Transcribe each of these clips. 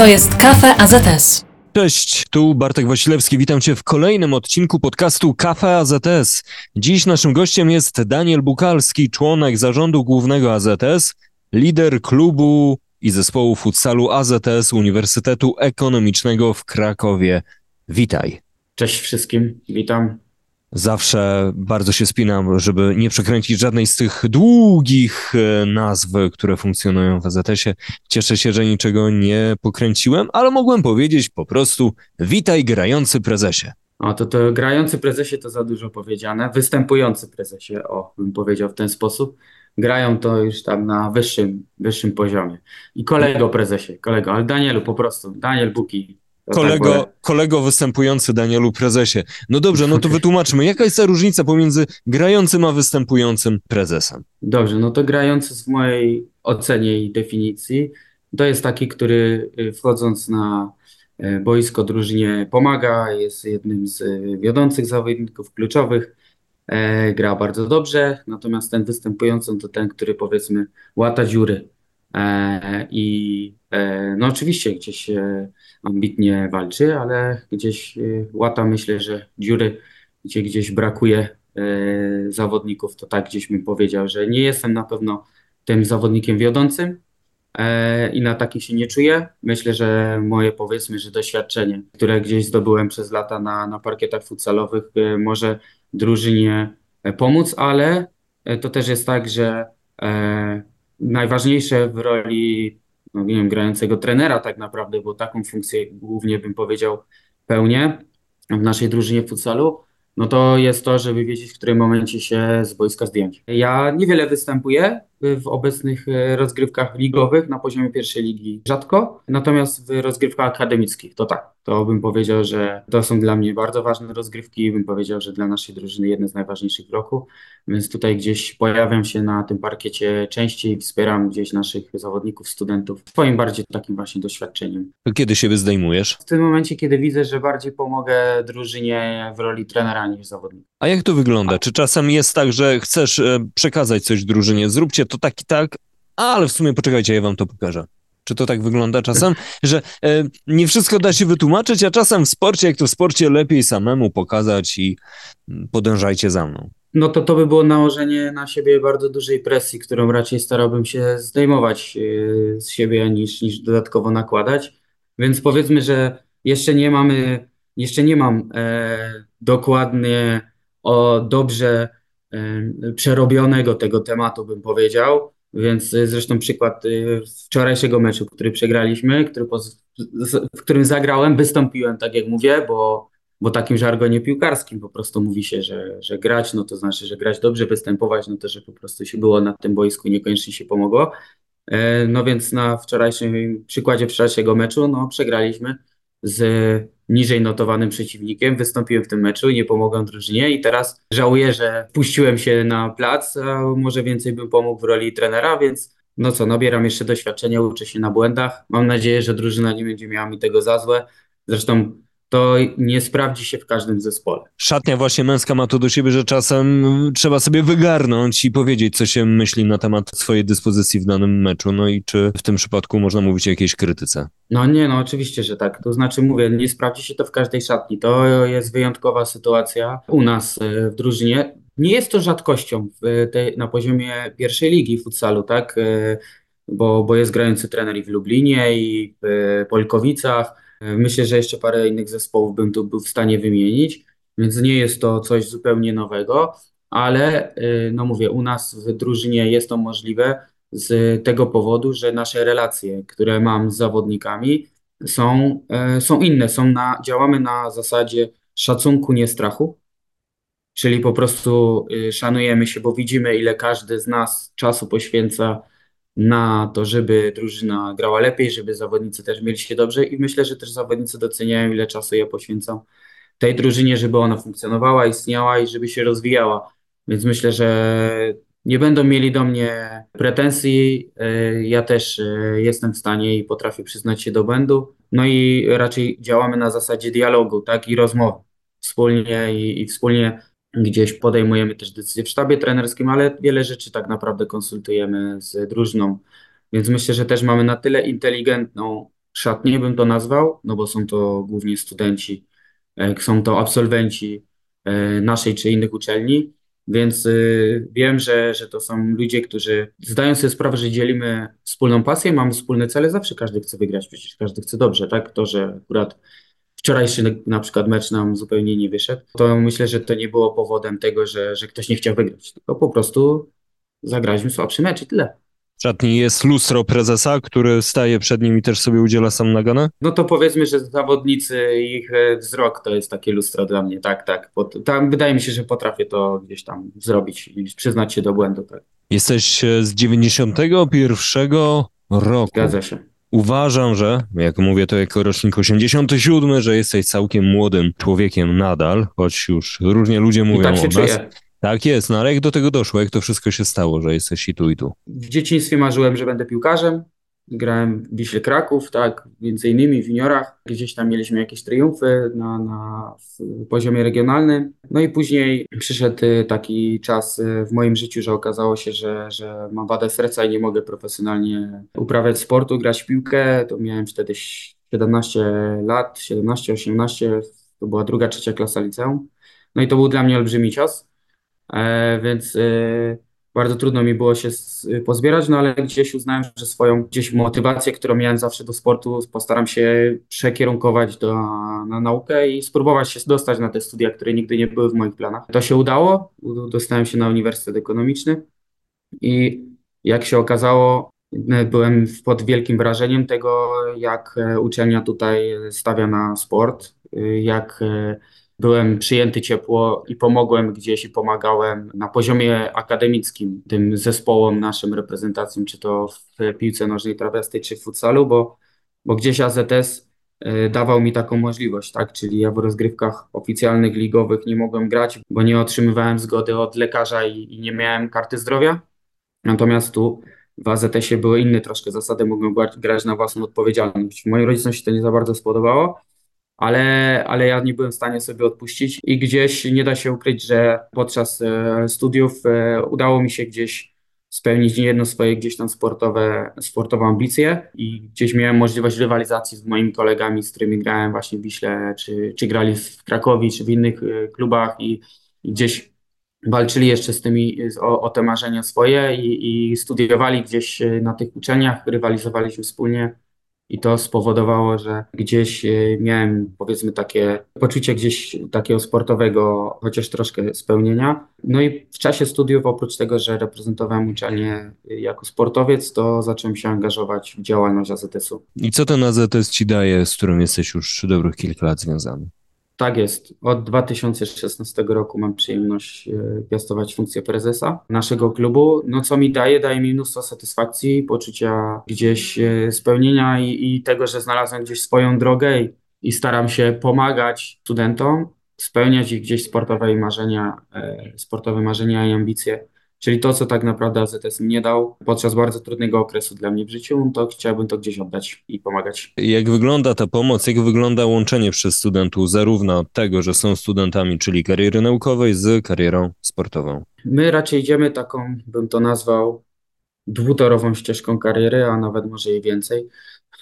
To jest Kafe AZS. Cześć, tu Bartek Wasilewski. Witam Cię w kolejnym odcinku podcastu Kafe AZS. Dziś naszym gościem jest Daniel Bukalski, członek zarządu głównego AZS, lider klubu i zespołu futsalu AZS Uniwersytetu Ekonomicznego w Krakowie. Witaj. Cześć wszystkim, witam. Zawsze bardzo się spinam, żeby nie przekręcić żadnej z tych długich e, nazw, które funkcjonują w AZS-ie. Cieszę się, że niczego nie pokręciłem, ale mogłem powiedzieć po prostu witaj grający prezesie. O, to, to grający prezesie to za dużo powiedziane. Występujący prezesie, o, bym powiedział w ten sposób. Grają to już tam na wyższym, wyższym poziomie. I kolego prezesie, kolego, ale Danielu po prostu, Daniel Buki, kolego, tak kolego występujący Danielu Prezesie. No dobrze, no to wytłumaczmy, jaka jest ta różnica pomiędzy grającym a występującym prezesem? Dobrze, no to grający w mojej ocenie i definicji to jest taki, który y, wchodząc na y, boisko drużynie pomaga, jest jednym z y, wiodących zawodników kluczowych, e, gra bardzo dobrze, natomiast ten występujący to ten, który powiedzmy łata dziury i e, no oczywiście gdzieś ambitnie walczy, ale gdzieś łata myślę, że dziury, gdzie gdzieś brakuje zawodników, to tak gdzieś bym powiedział, że nie jestem na pewno tym zawodnikiem wiodącym e, i na taki się nie czuję. Myślę, że moje powiedzmy, że doświadczenie, które gdzieś zdobyłem przez lata na, na parkietach futsalowych może drużynie e, pomóc, ale e, to też jest tak, że najważniejsze w roli no nie wiem, grającego trenera tak naprawdę, bo taką funkcję głównie bym powiedział pełnię w naszej drużynie futsalu, no to jest to, żeby wiedzieć, w którym momencie się z boiska zdjąć. Ja niewiele występuję w obecnych e, rozgrywkach ligowych na poziomie pierwszej ligi rzadko, natomiast w rozgrywkach akademickich to tak. To bym powiedział, że to są dla mnie bardzo ważne rozgrywki. Bym powiedział, że dla naszej drużyny jedne z najważniejszych w roku. Więc tutaj gdzieś pojawiam się na tym parkiecie częściej, wspieram gdzieś naszych zawodników, studentów swoim bardziej takim właśnie doświadczeniem. Kiedy siebie zdejmujesz? W tym momencie, kiedy widzę, że bardziej pomogę drużynie w roli trenera niż zawodnika. A jak to wygląda? Czy czasem jest tak, że chcesz e, przekazać coś drużynie, zróbcie to tak i tak, ale w sumie poczekajcie, ja wam to pokażę. Czy to tak wygląda czasem, że e, nie wszystko da się wytłumaczyć, a czasem w sporcie, jak to w sporcie, lepiej samemu pokazać i mm, podążajcie za mną. No to to by było nałożenie na siebie bardzo dużej presji, którą raczej starałbym się zdejmować e, z siebie niż, niż dodatkowo nakładać. Więc powiedzmy, że jeszcze nie mamy, jeszcze nie mam e, dokładnie o dobrze przerobionego tego tematu, bym powiedział. Więc y, zresztą przykład y, wczorajszego meczu, który przegraliśmy, który w którym zagrałem, wystąpiłem, tak jak mówię, bo, bo takim żargonie piłkarskim po prostu mówi się, że, że grać, no to znaczy, że grać dobrze, występować, no to, że po prostu się było na tym boisku, niekoniecznie się pomogło. E, no więc na wczorajszym przykładzie wczorajszego meczu, no przegraliśmy z niżej notowanym przeciwnikiem. Wystąpiłem w tym meczu, nie pomogłem drużynie i teraz żałuję, że puściłem się na plac, a może więcej bym pomógł w roli trenera, więc no co, nabieram jeszcze doświadczenia, uczę się na błędach. Mam nadzieję, że drużyna nie będzie miała mi tego za złe. Zresztą to nie sprawdzi się w każdym zespole. Szatnia właśnie męska ma to do siebie, że czasem trzeba sobie wygarnąć i powiedzieć, co się myśli na temat swojej dyspozycji w danym meczu. No i czy w tym przypadku można mówić o jakiejś krytyce? No nie, no oczywiście, że tak. To znaczy mówię, nie sprawdzi się to w każdej szatni. To jest wyjątkowa sytuacja u nas e, w drużynie. Nie jest to rzadkością tej, na poziomie pierwszej ligi futsalu, tak? E, bo, bo jest grający trener i w Lublinie, i w Polkowicach Myślę, że jeszcze parę innych zespołów bym tu był w stanie wymienić, więc nie jest to coś zupełnie nowego, ale y, no mówię, u nas w drużynie jest to możliwe z tego powodu, że nasze relacje, które mam z zawodnikami, są, y, są inne, są na, działamy na zasadzie szacunku, nie strachu. Czyli po prostu y, szanujemy się, bo widzimy, ile każdy z nas czasu poświęca na to, żeby drużyna grała lepiej, żeby zawodnicy też mieli się dobrze i myślę, że też zawodnicy doceniają, ile czasu ja poświęcam tej drużynie, żeby ona funkcjonowała, istniała i żeby się rozwijała. Więc myślę, że nie będą mieli do mnie pretensji. E, ja też e, jestem w stanie i potrafię przyznać się do błędu. No i raczej działamy na zasadzie dialogu, tak, i rozmowy wspólnie i, i wspólnie gdzieś podejmujemy też decyzje w sztabie trenerskim, ale wiele rzeczy tak naprawdę konsultujemy z drużyną. Więc myślę, że też mamy na tyle inteligentną szatnie, bym to nazwał, no bo są to głównie studenci, e, są to absolwenci e, naszej czy innych uczelni, więc y, wiem, że, że to są ludzie, którzy zdają sobie sprawę, że dzielimy wspólną pasję, mamy wspólne cele, zawsze każdy chce wygrać, przecież każdy chce dobrze, tak? To, że akurat wczorajszy na przykład mecz nam zupełnie nie wyszedł, to myślę, że to nie było powodem tego, że, że ktoś nie chciał wygrać, tylko po prostu zagraliśmy słabszy mecz i tyle. W szatni jest lustro prezesa, który staje przed nim i też sobie udziela sam nagana? No to powiedzmy, że zawodnicy, ich e, wzrok to jest takie lustro dla mnie, tak, tak. tam wydaje mi się, że potrafię to gdzieś tam zrobić i przyznać się do błędu, tak. Jesteś e, z 91 roku. Zgadza się. Uważam, że, jak mówię to jako rocznik 87, że jesteś całkiem młodym człowiekiem nadal, choć już różnie ludzie mówią I tak się o czuję. nas. Tak jest, no ale jak do tego doszło? Jak to wszystko się stało, że jesteś i tu, i tu? W dzieciństwie marzyłem, że będę piłkarzem. Grałem w Wiśle Kraków, tak, między innymi w juniorach. Gdzieś tam mieliśmy jakieś triumfy na, na poziomie regionalnym. No i później przyszedł y, taki czas y, w moim życiu, że okazało się, że, że mam wadę serca i nie mogę profesjonalnie uprawiać sportu, grać w piłkę. To miałem wtedy 17 lat, 17-18, to była druga, trzecia klasa liceum. No i to był dla mnie olbrzymi cios E, więc e, bardzo trudno mi było się pozbierać, no ale gdzieś uznałem, że swoją gdzieś motywację, którą miałem zawsze do sportu, postaram się przekierunkować do, na naukę i spróbować się dostać na te studia, które nigdy nie były w moich planach. To się udało, dostałem się na Uniwersytet Ekonomiczny i jak się okazało, byłem pod wielkim wrażeniem tego, jak uczelnia tutaj stawia na sport, jak byłem przyjęty ciepło i pomogłem gdzieś i pomagałem na poziomie akademickim tym zespołom, naszym reprezentacjom, czy to w piłce nożnej trawiastej, czy w futsalu, bo, bo gdzieś AZS y, dawał mi taką możliwość, tak? Czyli ja w rozgrywkach oficjalnych, ligowych nie mogłem grać, bo nie otrzymywałem zgody od lekarza i, i nie miałem karty zdrowia. Natomiast tu w AZS-ie były inne troszkę zasady, mogłem grać na własną odpowiedzialność. Moim rodzicom się to nie za bardzo spodobało, ale, ale ja nie byłem w stanie sobie odpuścić i gdzieś nie da się ukryć, że podczas e, studiów e, udało mi się gdzieś spełnić jedno swoje gdzieś tam sportowe, sportowe ambicje i gdzieś miałem możliwość rywalizacji z moimi kolegami, z którymi grałem właśnie w Wiśle, czy, czy grali w Krakowie, czy w innych e, klubach i, i gdzieś walczyli jeszcze z tymi o, o te marzenia swoje i, i studiowali gdzieś na tych uczelniach, rywalizowaliśmy wspólnie i to spowodowało, że gdzieś e, miałem powiedzmy takie poczucie gdzieś takiego sportowego, chociaż troszkę spełnienia. No i w czasie studiów, oprócz tego, że reprezentowałem uczelnię jako sportowiec, to zacząłem się angażować w działalność AZS-u. I co ten AZS ci daje, z którym jesteś już dobrych kilka lat związany? Tak jest. Od 2016 roku mam przyjemność e, piastować funkcję prezesa naszego klubu. No co mi daje? Daje mi mnóstwo satysfakcji, poczucia gdzieś e, spełnienia i, i tego, że znalazłem gdzieś swoją drogę i, i staram się pomagać studentom, spełniać ich gdzieś sportowe marzenia, e, sportowe marzenia i ambicje Czyli to, co tak naprawdę AZS mnie dał podczas bardzo trudnego okresu dla mnie w życiu, to chciałbym to gdzieś oddać i pomagać. Jak wygląda ta pomoc, jak wygląda łączenie przez studentów zarówno tego, że są studentami, czyli kariery naukowej, z karierą sportową? My raczej idziemy taką, bym to nazwał, dwutorową ścieżką kariery, a nawet może i więcej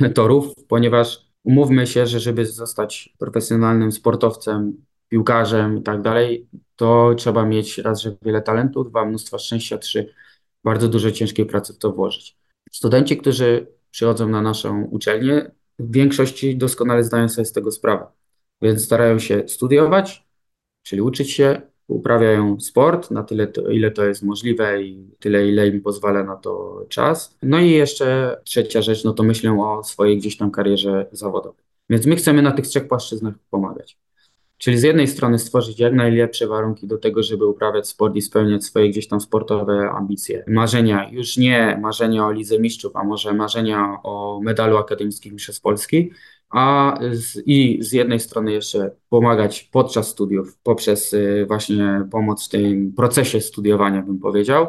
torów, ponieważ umówmy się, że żeby zostać profesjonalnym sportowcem, piłkarzem i tak dalej, to trzeba mieć raz, że wiele talentu, dwa, mnóstwo szczęścia, trzy, bardzo dużo ciężkiej pracy w to włożyć. Studenci, którzy przychodzą na naszą uczelnię, w większości doskonale zdają sobie z tego sprawę, więc starają się studiować, czyli uczyć się, uprawiają sport na tyle, to, ile to jest możliwe i tyle, ile im pozwala na to czas. No i jeszcze trzecia rzecz, no to myślę o swojej gdzieś tam karierze zawodowej. Więc my chcemy na tych trzech płaszczyznach pomagać. Czyli z jednej strony stworzyć jak najlepsze warunki do tego, żeby uprawiać sport i spełniać swoje gdzieś tam sportowe ambicje, marzenia, już nie marzenia o Lidze Mistrzów, a może marzenia o medalu akademickim przez Polski, a z, i z jednej strony jeszcze pomagać podczas studiów poprzez y, właśnie pomoc w tym procesie studiowania, bym powiedział.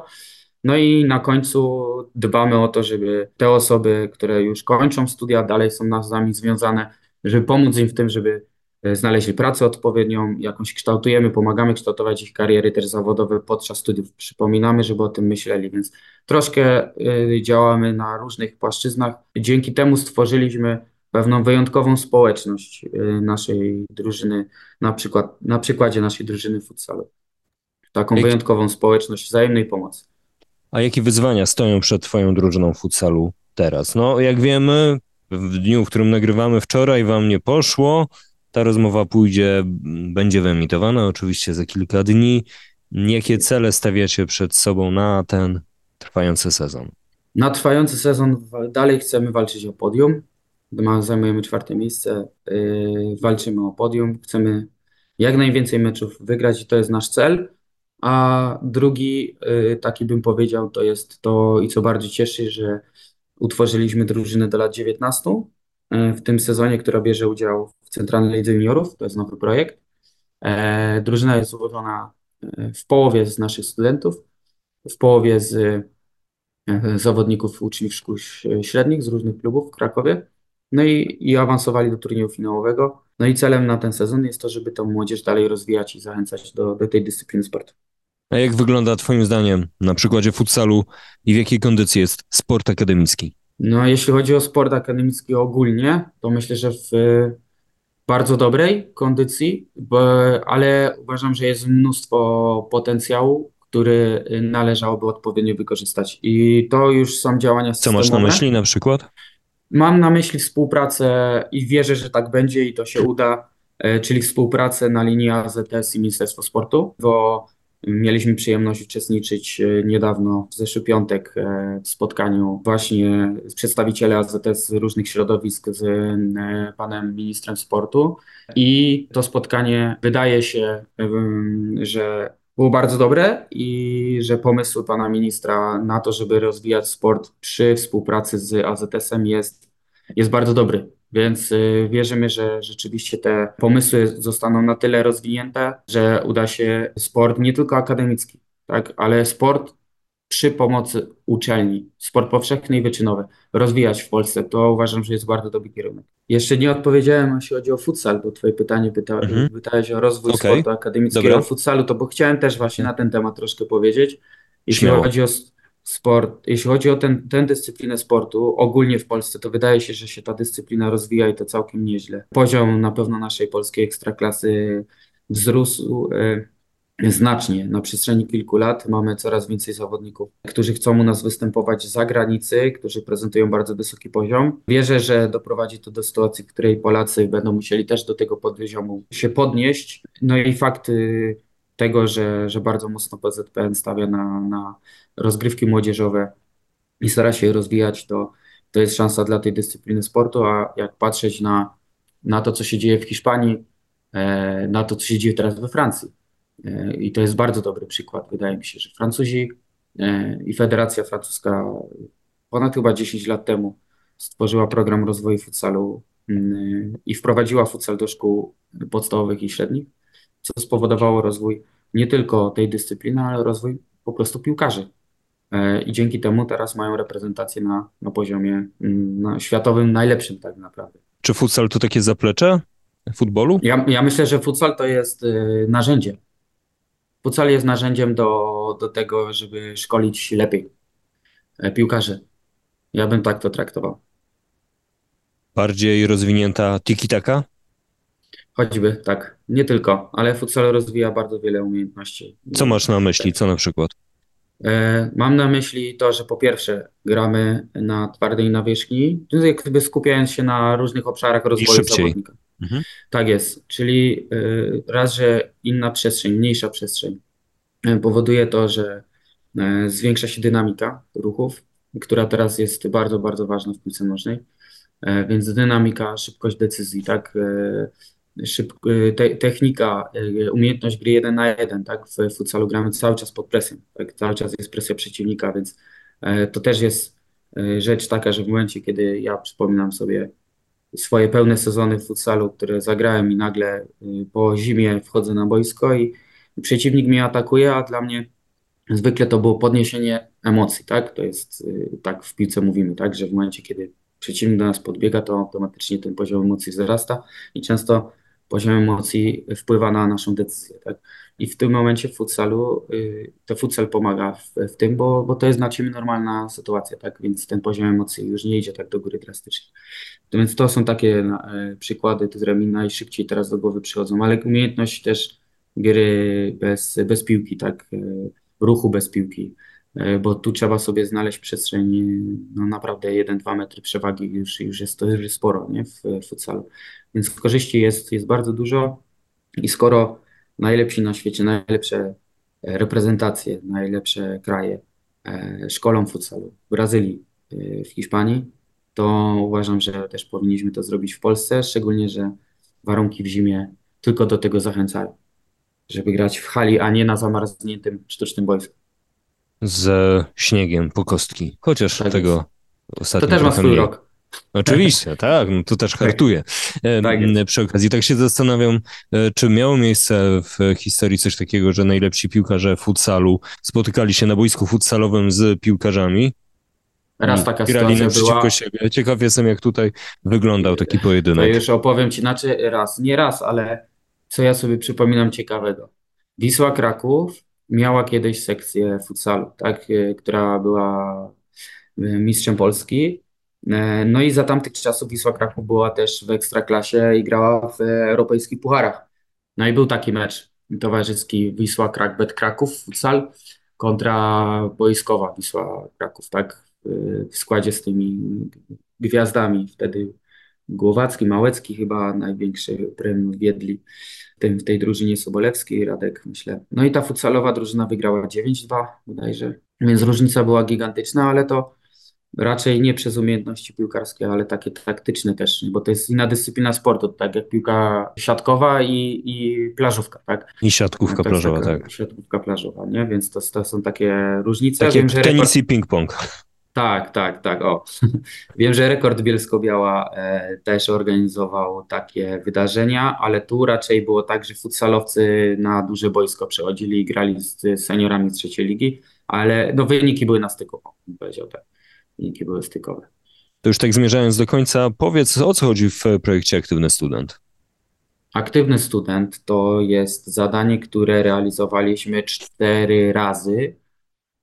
No i na końcu dbamy o to, żeby te osoby, które już kończą studia, dalej są z nami związane, żeby pomóc im w tym, żeby znaleźli pracę odpowiednią, jakąś kształtujemy, pomagamy kształtować ich kariery też zawodowe podczas studiów. Przypominamy, żeby o tym myśleli, więc troszkę e, działamy na różnych płaszczyznach. Dzięki temu stworzyliśmy pewną wyjątkową społeczność naszej drużyny, na, przykład, na przykładzie naszej drużyny futsalu. Taką wyjątkową społeczność wzajemnej pomocy. A jakie wyzwania stoją przed Twoją drużyną futsalu teraz? No, jak wiemy, w dniu, w którym nagrywamy wczoraj, Wam nie poszło. Ta rozmowa pójdzie, będzie wyemitowana oczywiście za kilka dni. Jakie cele stawiacie przed sobą na ten trwający sezon? Na trwający sezon dalej chcemy walczyć o podium. Zajmujemy czwarte miejsce, yy, walczymy o podium, chcemy jak najwięcej meczów wygrać i to jest nasz cel. A drugi, yy, taki bym powiedział, to jest to i co bardziej cieszy, że utworzyliśmy drużynę do lat 19 yy, w tym sezonie, która bierze udział w Centralnej Lidze Juniorów, to jest nowy projekt. Yy, drużyna jest złożona yy, w połowie z naszych studentów, w połowie z zawodników uczniów szkół średnich z różnych klubów w Krakowie. No i, i awansowali do turnieju finałowego. No i celem na ten sezon jest to, żeby tą młodzież dalej rozwijać i zachęcać do, do tej dyscypliny sportu. A jak wygląda Twoim zdaniem na przykładzie futsalu i w jakiej kondycji jest sport akademicki? No, jeśli chodzi o sport akademicki ogólnie, to myślę, że w bardzo dobrej kondycji, bo, ale uważam, że jest mnóstwo potencjału, który należałoby odpowiednio wykorzystać. I to już są działania systemowe. Co masz na myśli na przykład? Mam na myśli współpracę i wierzę, że tak będzie i to się uda, e, czyli współpracę na linii AZS i Ministerstwo Sportu, bo mieliśmy przyjemność uczestniczyć e, niedawno, w zeszły piątek, e, w spotkaniu właśnie z przedstawicielem AZS z różnych środowisk z panem ministrem sportu i to spotkanie wydaje się, że było bardzo dobre i że pomysł pana ministra na to, żeby rozwijać sport przy współpracy z AZS-em jest, jest bardzo dobry. Więc y, wierzymy, że rzeczywiście te pomysły zostaną na tyle rozwinięte, że uda się sport nie tylko akademicki, tak, ale sport przy pomocy uczelni, sport powszechny i wyczynowy, rozwijać w Polsce, to uważam, że jest bardzo dobry kierunek. Jeszcze nie odpowiedziałem, jeśli chodzi o futsal, bo twoje pytanie pyta, mhm. pytałeś o rozwój okay. sportu akademickiego Dobra. futsalu, to bo chciałem też właśnie na ten temat troszkę powiedzieć. Jeśli Śmiało. chodzi o sport, jeśli chodzi o ten, tę dyscyplinę sportu, ogólnie w Polsce, to wydaje się, że się ta dyscyplina rozwija i to całkiem nieźle. Poziom na pewno naszej polskiej ekstraklasy wzrósł. Y, znacznie. Na przestrzeni kilku lat mamy coraz więcej zawodników, którzy chcą u nas występować za granicy, którzy prezentują bardzo wysoki poziom. Wierzę, że doprowadzi to do sytuacji, w której Polacy będą musieli też do tego poziomu się podnieść. No i fakt tego, że, że bardzo mocno PZPN stawia na, na rozgrywki młodzieżowe i stara się je rozwijać, to, to jest szansa dla tej dyscypliny sportu, a jak patrzeć na, na to, co się dzieje w Hiszpanii, e, na to, co się dzieje teraz we Francji, E, I to jest bardzo dobry przykład. Wydaje mi się, że Francuzi e, i Federacja Francuska ponad chyba 10 lat temu stworzyła program rozwoju futsalu mm, i wprowadziła futsal do szkół podstawowych i średnich, co spowodowało rozwój nie tylko tej dyscypliny, ale rozwój po prostu piłkarzy. E, I dzięki temu teraz mają reprezentację na, na poziomie mm, na światowym najlepszym tak naprawdę. Czy futsal to takie zaplecze futbolu? Ja, ja myślę, że futsal to jest y, narzędzie Futsal jest narzędziem do, do tego, żeby szkolić lepiej e, piłkarzy. Ja bym tak to traktował. Bardziej rozwinięta tiki-taka? Choćby, tak. Nie tylko, ale futsal rozwija bardzo wiele umiejętności. Co masz na myśli? Co na przykład? E, mam na myśli to, że po pierwsze gramy na twardej nawierzchni, jakby skupiając się na różnych obszarach rozwoju zawodnika. Mhm. Tak jest, czyli y, raz, że inna przestrzeń, mniejsza przestrzeń y, powoduje to, że zwiększa się dynamika ruchów, która teraz jest bardzo, bardzo ważna w piłce nożnej. Więc dynamika, szybkość decyzji, tak, szyb, te, technika, umiejętność gry jeden na jeden, tak, w futsalu gramy cały czas pod presją, tak, cały czas jest presja przeciwnika, więc to też jest rzecz taka, że w momencie, kiedy ja przypominam sobie swoje pełne sezony w futsalu, które zagrałem i nagle y, po zimie wchodzę na boisko i przeciwnik mnie atakuje, a dla mnie zwykle to było podniesienie emocji, tak? To jest, y, tak w piłce mówimy, tak? Że w momencie, kiedy przeciwnik do nas podbiega, to automatycznie ten poziom emocji wzrasta i często poziom emocji wpływa na naszą decyzję. Tak? I w tym momencie w futsalu y, to futsal pomaga w, w tym, bo, bo to jest dla ciebie normalna sytuacja, tak? Więc ten poziom emocji już nie idzie tak do góry drastycznie. Więc to są takie e, przykłady, które mi najszybciej teraz do głowy przychodzą, ale umiejętność też gry bez, bez piłki, tak? E, ruchu bez piłki, bo tu trzeba sobie znaleźć przestrzeń, no naprawdę 1-2 metry przewagi już, już jest to już sporo nie? w, futsalu. Więc korzyści jest, jest bardzo dużo i skoro najlepsi na świecie, najlepsze e, reprezentacje, najlepsze kraje e, szkolą futsalu w Brazylii, e, w Hiszpanii, to uważam, że też powinniśmy to zrobić w Polsce, szczególnie, że warunki w zimie tylko do tego zachęcają, żeby grać w hali, a nie na zamarzniętym sztucznym boisku. Z śniegiem po kostki, chociaż tak tego jest. ostatnio To też ma swój mniej. rok. Oczywiście, tak, no to też tak. hartuje. Tak Przy okazji, tak się zastanawiam, e, czy miało miejsce w historii coś takiego, że najlepsi piłkarze futsalu spotykali się na boisku futsalowym z piłkarzami? Raz taka Grali sytuacja była. siebie. Ciekaw jestem, jak tutaj wyglądał taki pojedynek. To już opowiem ci, znaczy raz, nie raz, ale co ja sobie przypominam ciekawego. Wisła Kraków miała kiedyś sekcję futsalu, tak, e, która była e, mistrzem Polski E, no i za tamtych czasów Wisła Kraków była też w Ekstraklasie i grała w europejskich pucharach. No i był taki mecz towarzyski Wisła Krak, Bet Kraków, futsal kontra boiskowa Wisła Kraków, tak? W składzie z tymi gwiazdami. Wtedy Głowacki, Małecki chyba największy prym wiedli w, tym, w tej drużynie Sobolewskiej, Radek myślę. No i ta futsalowa drużyna wygrała 9-2 bodajże, więc różnica była gigantyczna, ale to raczej nie przez umiejętności piłkarskie, ale takie taktyczne też, bo to jest inna dyscyplina sportu, tak jak piłka siatkowa i, i plażówka, tak? I siatkówka plażowa, tak. Siatkówka plażowa, nie? Więc to, to są takie różnice. Tak Wiem, jak tenis i ping-pong. Tak, tak, tak, o. Wiem, że Rekord Bielsko-Biała e, też organizował takie wydarzenia, ale tu raczej było tak, że futsalowcy na duże boisko przechodzili i grali z seniorami z trzeciej ligi, ale no, wyniki były na styku, powiedział tak wyniki były stykowe. To już tak zmierzając do końca, powiedz o co chodzi w projekcie Aktywny Student? Aktywny Student to jest zadanie, które realizowaliśmy cztery razy.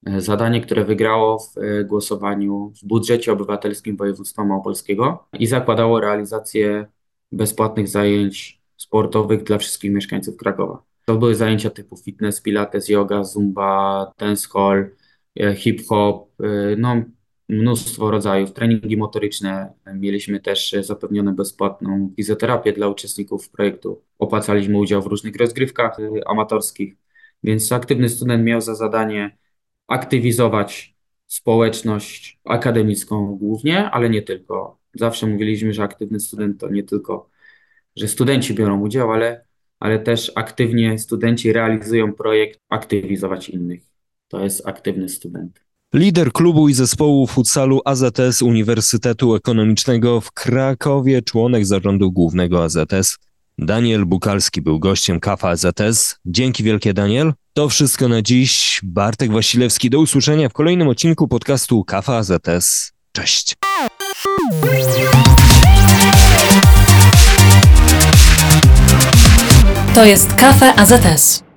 Zadanie, które wygrało w e, głosowaniu w budżecie obywatelskim województwa małopolskiego i zakładało realizację bezpłatnych zajęć sportowych dla wszystkich mieszkańców Krakowa. To były zajęcia typu fitness, pilates, yoga, zumba, dancehall, e, hip-hop, e, no mnóstwo rodzajów, treningi motoryczne. Mieliśmy też zapewnione bezpłatną fizjoterapię dla uczestników projektu. Opłacaliśmy udział w różnych rozgrywkach amatorskich, więc aktywny student miał za zadanie aktywizować społeczność akademicką głównie, ale nie tylko. Zawsze mówiliśmy, że aktywny student to nie tylko, że studenci biorą udział, ale, ale też aktywnie studenci realizują projekt aktywizować innych. To jest aktywny student. Lider klubu i zespołu futsalu AZS Uniwersytetu Ekonomicznego w Krakowie, członek zarządu głównego AZS, Daniel Bukalski był gościem Kafa AZS. Dzięki wielkie, Daniel. To wszystko na dziś. Bartek Wasilewski. Do usłyszenia w kolejnym odcinku podcastu Kafa AZS. Cześć. To jest Kafe AZS.